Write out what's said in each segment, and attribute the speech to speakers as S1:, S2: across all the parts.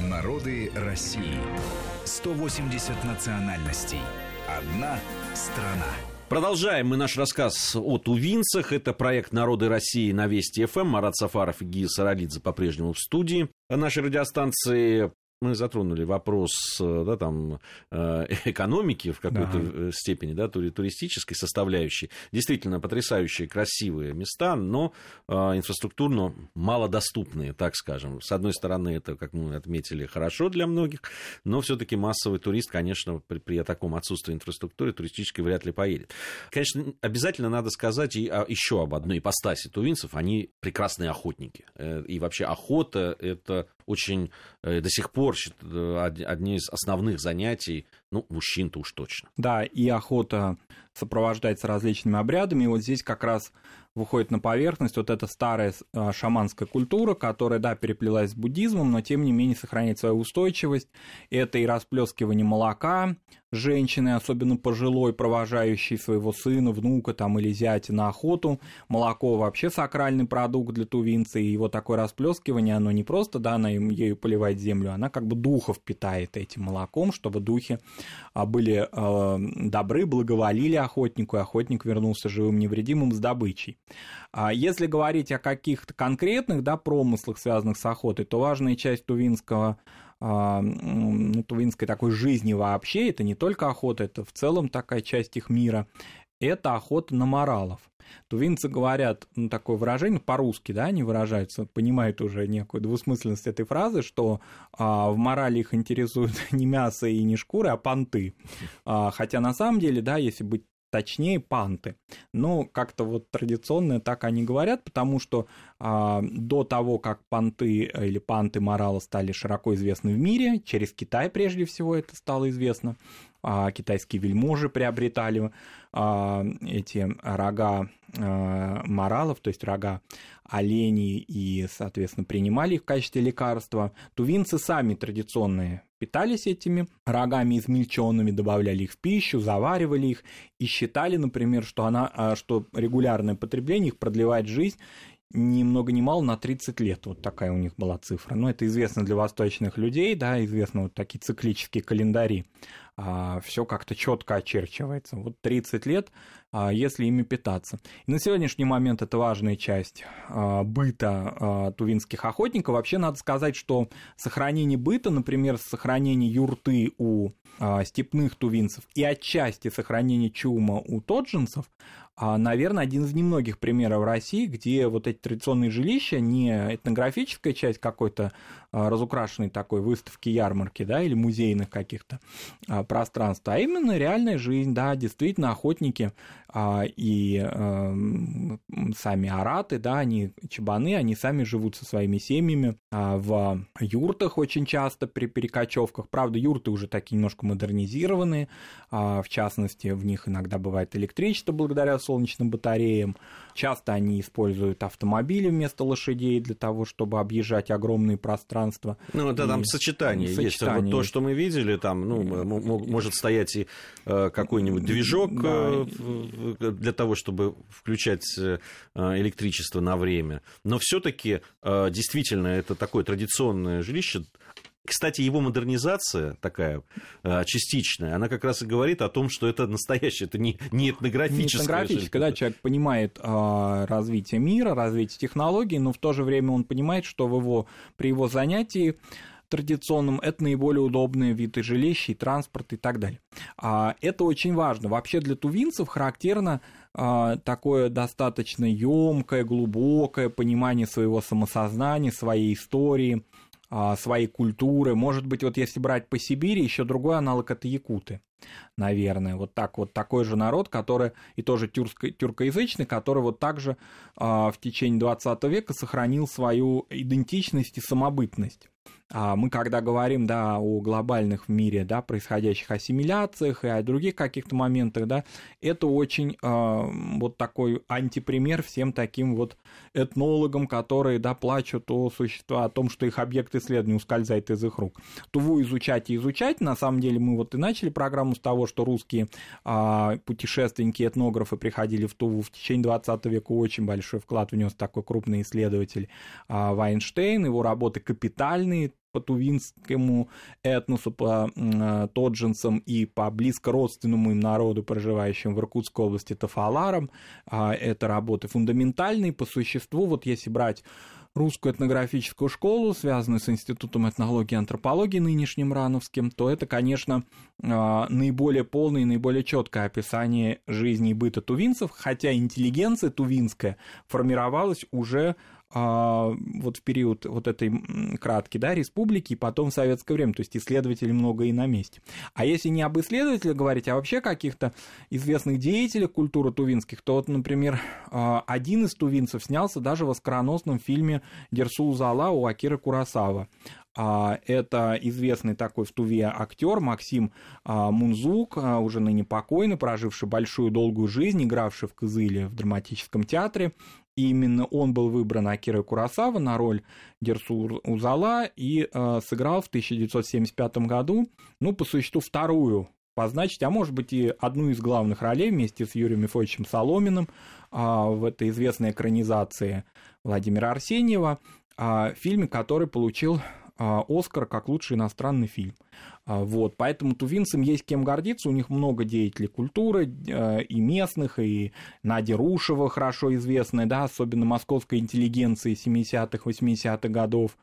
S1: Народы России. 180 национальностей. Одна страна.
S2: Продолжаем мы наш рассказ о тувинцах. Это проект «Народы России» на Вести ФМ. Марат Сафаров и Гия Саралидзе по-прежнему в студии нашей радиостанции мы затронули вопрос э, да, там, э, экономики в какой-то да. степени, да, туристической составляющей. Действительно потрясающие, красивые места, но э, инфраструктурно малодоступные, так скажем. С одной стороны, это, как мы отметили, хорошо для многих, но все-таки массовый турист, конечно, при, при таком отсутствии инфраструктуры туристической вряд ли поедет. Конечно, обязательно надо сказать и еще об одной ипостаси тувинцев. Они прекрасные охотники. И вообще охота – это очень до сих пор уборщик одни из основных занятий, ну, мужчин-то уж точно.
S3: Да, и охота сопровождается различными обрядами, и вот здесь как раз выходит на поверхность вот эта старая а, шаманская культура, которая, да, переплелась с буддизмом, но тем не менее сохраняет свою устойчивость. Это и расплескивание молока женщины, особенно пожилой, провожающей своего сына, внука там или зятя на охоту. Молоко вообще сакральный продукт для тувинца, и его такое расплескивание, оно не просто, да, она им ею поливает землю, она как бы духов питает этим молоком, чтобы духи были э, добры, благоволили охотнику, и охотник вернулся живым невредимым с добычей. А если говорить о каких-то конкретных да, промыслах, связанных с охотой, то важная часть тувинского а, ну, тувинской такой жизни вообще, это не только охота, это в целом такая часть их мира, это охота на моралов. Тувинцы говорят, ну, такое выражение по-русски, да, они выражаются, понимают уже некую двусмысленность этой фразы, что а, в морали их интересует не мясо и не шкуры, а понты. А, хотя на самом деле, да, если быть точнее панты. Но как-то вот традиционно так они говорят, потому что а, до того, как панты или панты морала стали широко известны в мире, через Китай прежде всего это стало известно, китайские вельможи приобретали а, эти рога а, моралов, то есть рога оленей, и, соответственно, принимали их в качестве лекарства. Тувинцы сами традиционные питались этими рогами измельченными, добавляли их в пищу, заваривали их и считали, например, что, она, что регулярное потребление их продлевает жизнь ни много ни мало на 30 лет. Вот такая у них была цифра. Но это известно для восточных людей, да, известно вот такие циклические календари. А, все как-то четко очерчивается. Вот 30 лет, а, если ими питаться. И на сегодняшний момент это важная часть а, быта тувинских охотников. Вообще надо сказать, что сохранение быта, например, сохранение юрты у степных тувинцев и отчасти сохранение чума у тоджинцев, наверное, один из немногих примеров России, где вот эти традиционные жилища, не этнографическая часть какой-то разукрашенной такой выставки, ярмарки, да, или музейных каких-то а, пространств, а именно реальная жизнь, да, действительно охотники и сами араты, да, они чебаны, они сами живут со своими семьями в юртах очень часто при перекочевках. Правда, юрты уже такие немножко модернизированные, в частности, в них иногда бывает электричество благодаря солнечным батареям. Часто они используют автомобили вместо лошадей для того, чтобы объезжать огромные пространства.
S2: Ну, это и... там сочетание, сочетание есть. Вот то, что мы видели, там, ну, может стоять и э, какой-нибудь движок да. Э, для того, чтобы включать э, электричество на время. Но все-таки действительно это такое традиционное жилище, кстати, его модернизация такая э, частичная, она как раз и говорит о том, что это настоящее, это не, не этнографическое. Не
S3: этнографическое, когда человек понимает а, развитие мира, развитие технологий, но в то же время он понимает, что в его, при его занятии традиционным, это наиболее удобные виды жилища и транспорта и так далее. А, это очень важно. Вообще для тувинцев характерно такое достаточно емкое, глубокое понимание своего самосознания, своей истории, а, своей культуры. Может быть, вот если брать по Сибири, еще другой аналог это якуты, наверное. Вот так вот такой же народ, который и тоже тюрко, тюркоязычный, который вот также а, в течение 20 века сохранил свою идентичность и самобытность. А мы когда говорим, да, о глобальных в мире, да, происходящих ассимиляциях и о других каких-то моментах, да, это очень э, вот такой антипример всем таким вот этнологам, которые, да, плачут о существе, о том, что их объект исследования ускользает из их рук. Туву изучать и изучать, на самом деле мы вот и начали программу с того, что русские э, путешественники, этнографы приходили в Туву в течение 20 века, очень большой вклад внес такой крупный исследователь Вайнштейн, его работы капитальные, по тувинскому этносу, по э, тоджинцам и по близко родственному им народу, проживающим в Иркутской области, тафаларам. Э, это работы фундаментальные по существу. Вот если брать русскую этнографическую школу, связанную с Институтом этнологии и антропологии нынешним Рановским, то это, конечно, а, наиболее полное и наиболее четкое описание жизни и быта тувинцев, хотя интеллигенция тувинская формировалась уже а, вот в период вот этой краткой да, республики и потом в советское время, то есть исследователей много и на месте. А если не об исследователях говорить, а вообще каких-то известных деятелей культуры тувинских, то вот, например, а, один из тувинцев снялся даже в оскароносном фильме «Дерсул Зала» у Акиры Курасава. А, это известный такой в Туве актер Максим Мунзук, уже ныне покойный, проживший большую долгую жизнь, игравший в Кызыле в драматическом театре. И именно он был выбран Акирой Курасава на роль Дерсу Узала и э, сыграл в 1975 году, ну, по существу, вторую позначить, а может быть и одну из главных ролей вместе с Юрием Мефодичем Соломиным э, в этой известной экранизации Владимира Арсеньева, э, фильме, который получил Оскар как лучший иностранный фильм. А, вот, поэтому тувинцам есть кем гордиться, у них много деятелей культуры, э, и местных, и Надя Рушева хорошо известная, да, особенно московской интеллигенции 70-х, 80-х годов,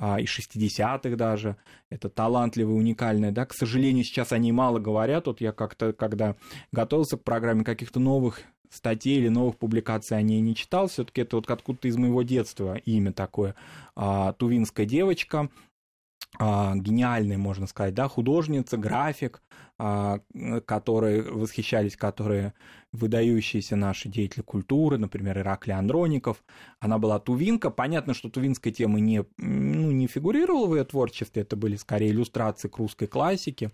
S3: а, и 60-х даже. Это талантливые, уникальные, да. К сожалению, сейчас они мало говорят. Вот я как-то, когда готовился к программе каких-то новых статей или новых публикаций о ней не читал. Все-таки это вот откуда-то из моего детства имя такое. А, тувинская девочка, а, гениальная, можно сказать, да, художница, график, которые восхищались, которые выдающиеся наши деятели культуры, например, Ираклий Андроников. Она была тувинка. Понятно, что тувинская тема не, ну, не фигурировала в ее творчестве, это были скорее иллюстрации к русской классике.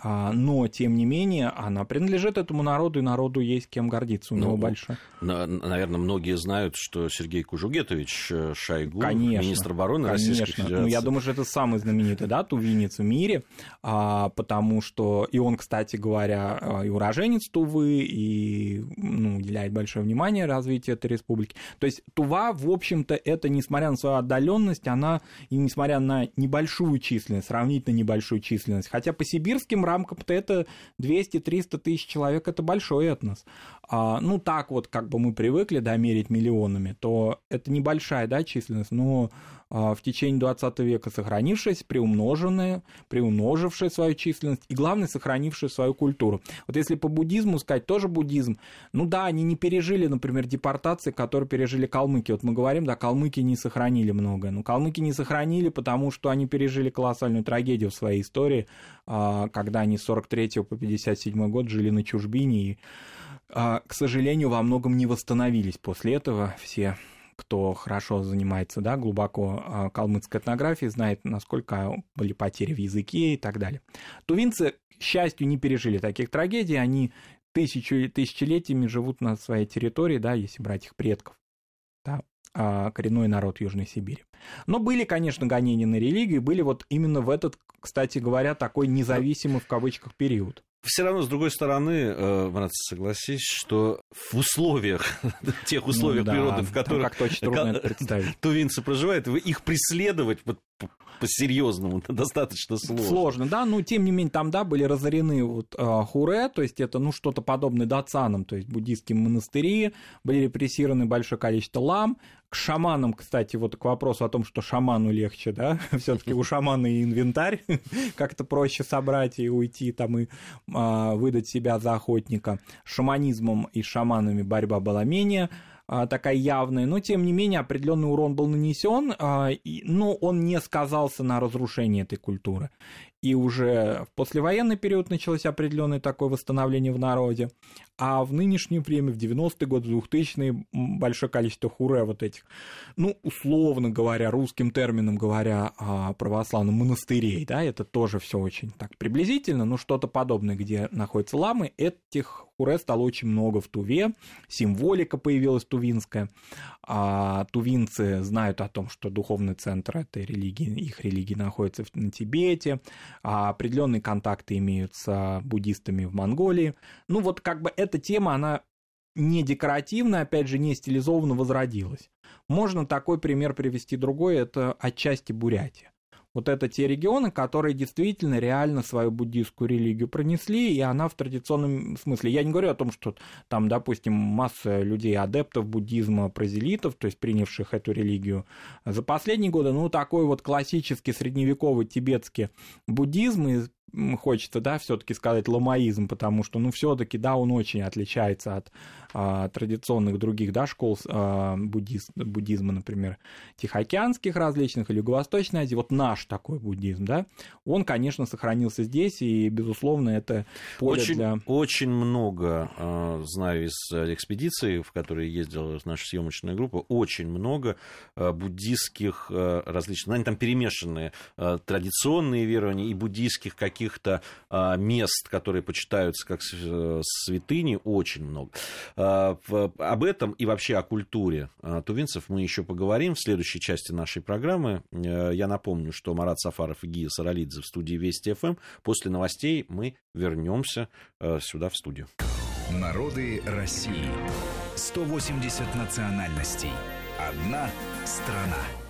S3: А, но, тем не менее, она принадлежит этому народу, и народу есть кем гордиться, у ну, него большой.
S2: На, наверное, многие знают, что Сергей Кужугетович э, Шойгу,
S3: конечно,
S2: министр обороны конечно. Российской Федерации.
S3: Ну, я думаю, что это самый знаменитый, да, тувинец в мире, а, потому что, и он, кстати говоря, э, и уроженец Тувы, и ну, уделяет большое внимание развитию этой республики. То есть Тува, в общем-то, это, несмотря на свою отдаленность, она, и несмотря на небольшую численность, сравнительно небольшую численность, хотя по сибирским рамкам-то это 200-300 тысяч человек, это большой этнос. А, ну, так вот, как бы мы привыкли, да, мерить миллионами, то это небольшая, да, численность, но а, в течение 20 века сохранившаяся, приумноженная, приумножившая свою численность и, главное, сохранившая свою культуру. Вот если по буддизму сказать, тоже буддизм, ну да, они не пережили, например, депортации, которые пережили калмыки. Вот мы говорим, да, калмыки не сохранили многое. Но калмыки не сохранили, потому что они пережили колоссальную трагедию в своей истории, а, когда они с 43 по 57 год жили на чужбине и а, к сожалению, во многом не восстановились после этого все кто хорошо занимается да, глубоко а, калмыцкой этнографией, знает, насколько были потери в языке и так далее. Тувинцы, счастью, не пережили таких трагедий, они тысячу, тысячелетиями живут на своей территории, да, если брать их предков, да, а, коренной народ Южной Сибири. Но были, конечно, гонения на религию, были вот именно в этот, кстати говоря, такой независимый в кавычках период.
S2: Все равно, с другой стороны, э, Марат, согласись, что в условиях, тех условиях ну, да, природы, в которых
S3: как очень трудно это представить.
S2: тувинцы проживают, их преследовать по-серьезному достаточно сложно.
S3: Сложно, да, но тем не менее там, да, были разорены вот э, хуре, то есть это, ну, что-то подобное дацанам, то есть буддийские монастыри, были репрессированы большое количество лам, к шаманам, кстати, вот к вопросу о том, что шаману легче, да, все-таки у шамана и инвентарь как-то проще собрать и уйти там и а, выдать себя за охотника. Шаманизмом и шаманами борьба была менее такая явная, но тем не менее определенный урон был нанесен, а, но он не сказался на разрушении этой культуры и уже в послевоенный период началось определенное такое восстановление в народе, а в нынешнее время, в 90-е годы, 2000-е, большое количество хуре вот этих, ну, условно говоря, русским термином говоря, а, православных монастырей, да, это тоже все очень так приблизительно, но что-то подобное, где находятся ламы, этих хуре стало очень много в Туве, символика появилась тувинская, а тувинцы знают о том, что духовный центр этой религии, их религии находится на Тибете, а определенные контакты имеют с буддистами в Монголии. Ну вот как бы эта тема, она не декоративно, опять же, не стилизованно возродилась. Можно такой пример привести другой, это отчасти Бурятия. Вот это те регионы, которые действительно реально свою буддийскую религию пронесли, и она в традиционном смысле. Я не говорю о том, что там, допустим, масса людей, адептов буддизма, прозелитов, то есть принявших эту религию за последние годы, ну, такой вот классический средневековый тибетский буддизм хочется, да, все-таки сказать ламаизм, потому что, ну, все-таки, да, он очень отличается от а, традиционных других, да, школ а, буддиз, буддизма, например, тихоокеанских различных или Юго-Восточной Азии. Вот наш такой буддизм, да, он, конечно, сохранился здесь, и, безусловно, это поле
S2: очень,
S3: для...
S2: Очень много, а, знаю из экспедиций, в которые ездила наша съемочная группа, очень много а, буддийских а, различных, ну, они там перемешанные традиционные верования и буддийских каких каких-то а, мест, которые почитаются как э, святыни, очень много. А, об этом и вообще о культуре а, тувинцев мы еще поговорим в следующей части нашей программы. Э, я напомню, что Марат Сафаров и Гия Саралидзе в студии Вести ФМ. После новостей мы вернемся э, сюда в студию.
S1: Народы России. 180 национальностей. Одна страна.